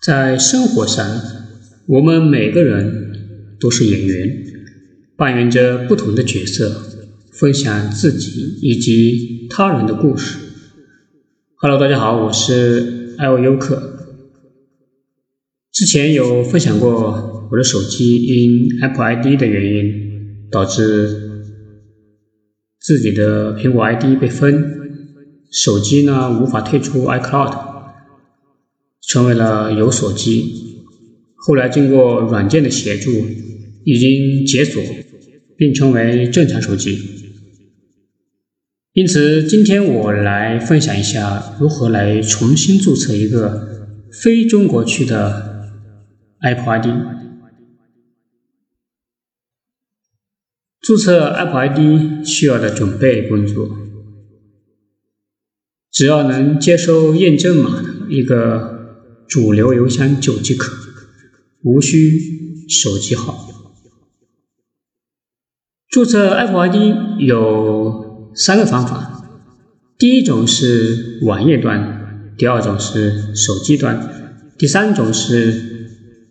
在生活上，我们每个人都是演员，扮演着不同的角色，分享自己以及他人的故事。Hello，大家好，我是艾欧优克。之前有分享过我的手机因 Apple ID 的原因导致自己的苹果 ID 被封，手机呢无法退出 iCloud。成为了有锁机，后来经过软件的协助，已经解锁，并成为正常手机。因此，今天我来分享一下如何来重新注册一个非中国区的 Apple ID。注册 Apple ID 需要的准备工作，只要能接收验证码的一个。主流邮箱就即可，无需手机号。注册 Apple ID 有三个方法，第一种是网页端，第二种是手机端，第三种是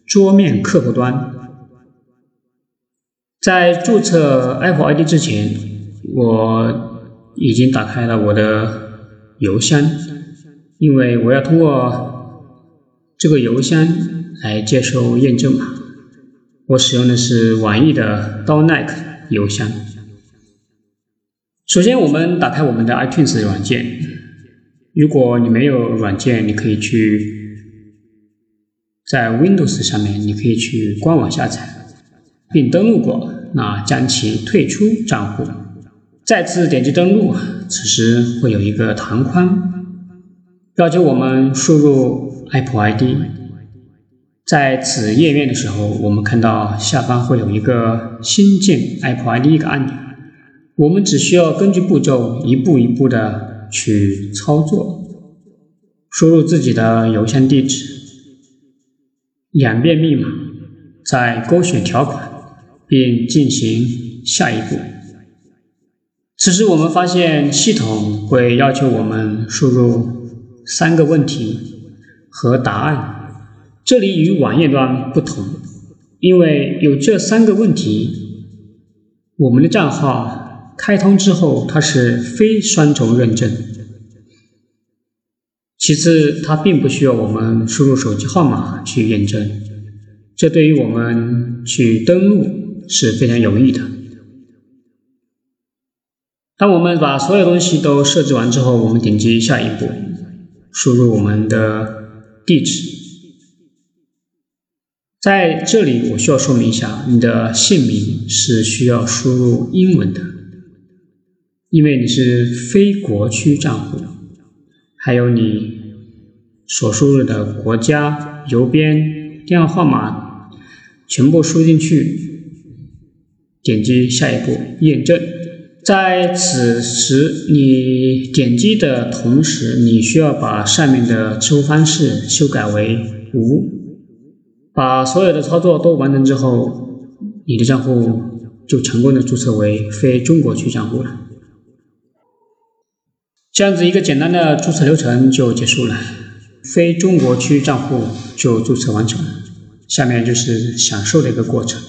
桌面客户端。在注册 Apple ID 之前，我已经打开了我的邮箱，因为我要通过。这个邮箱来接收验证码，我使用的是网易的 d o n e c 邮箱。首先，我们打开我们的 iTunes 软件。如果你没有软件，你可以去在 Windows 上面，你可以去官网下载并登录过，那将其退出账户，再次点击登录，此时会有一个弹框，要求我们输入。Apple ID，在此页面的时候，我们看到下方会有一个新建 Apple ID 一个按钮，我们只需要根据步骤一步一步的去操作，输入自己的邮箱地址，两遍密码，再勾选条款，并进行下一步。此时我们发现系统会要求我们输入三个问题。和答案，这里与网页端不同，因为有这三个问题，我们的账号开通之后它是非双重认证。其次，它并不需要我们输入手机号码去验证，这对于我们去登录是非常有益的。当我们把所有东西都设置完之后，我们点击下一步，输入我们的。地址在这里，我需要说明一下，你的姓名是需要输入英文的，因为你是非国区账户。还有你所输入的国家、邮编、电话号码全部输进去，点击下一步验证。在此时，你点击的同时，你需要把上面的支付方式修改为无。把所有的操作都完成之后，你的账户就成功的注册为非中国区账户了。这样子一个简单的注册流程就结束了，非中国区账户就注册完成了。下面就是享受的一个过程。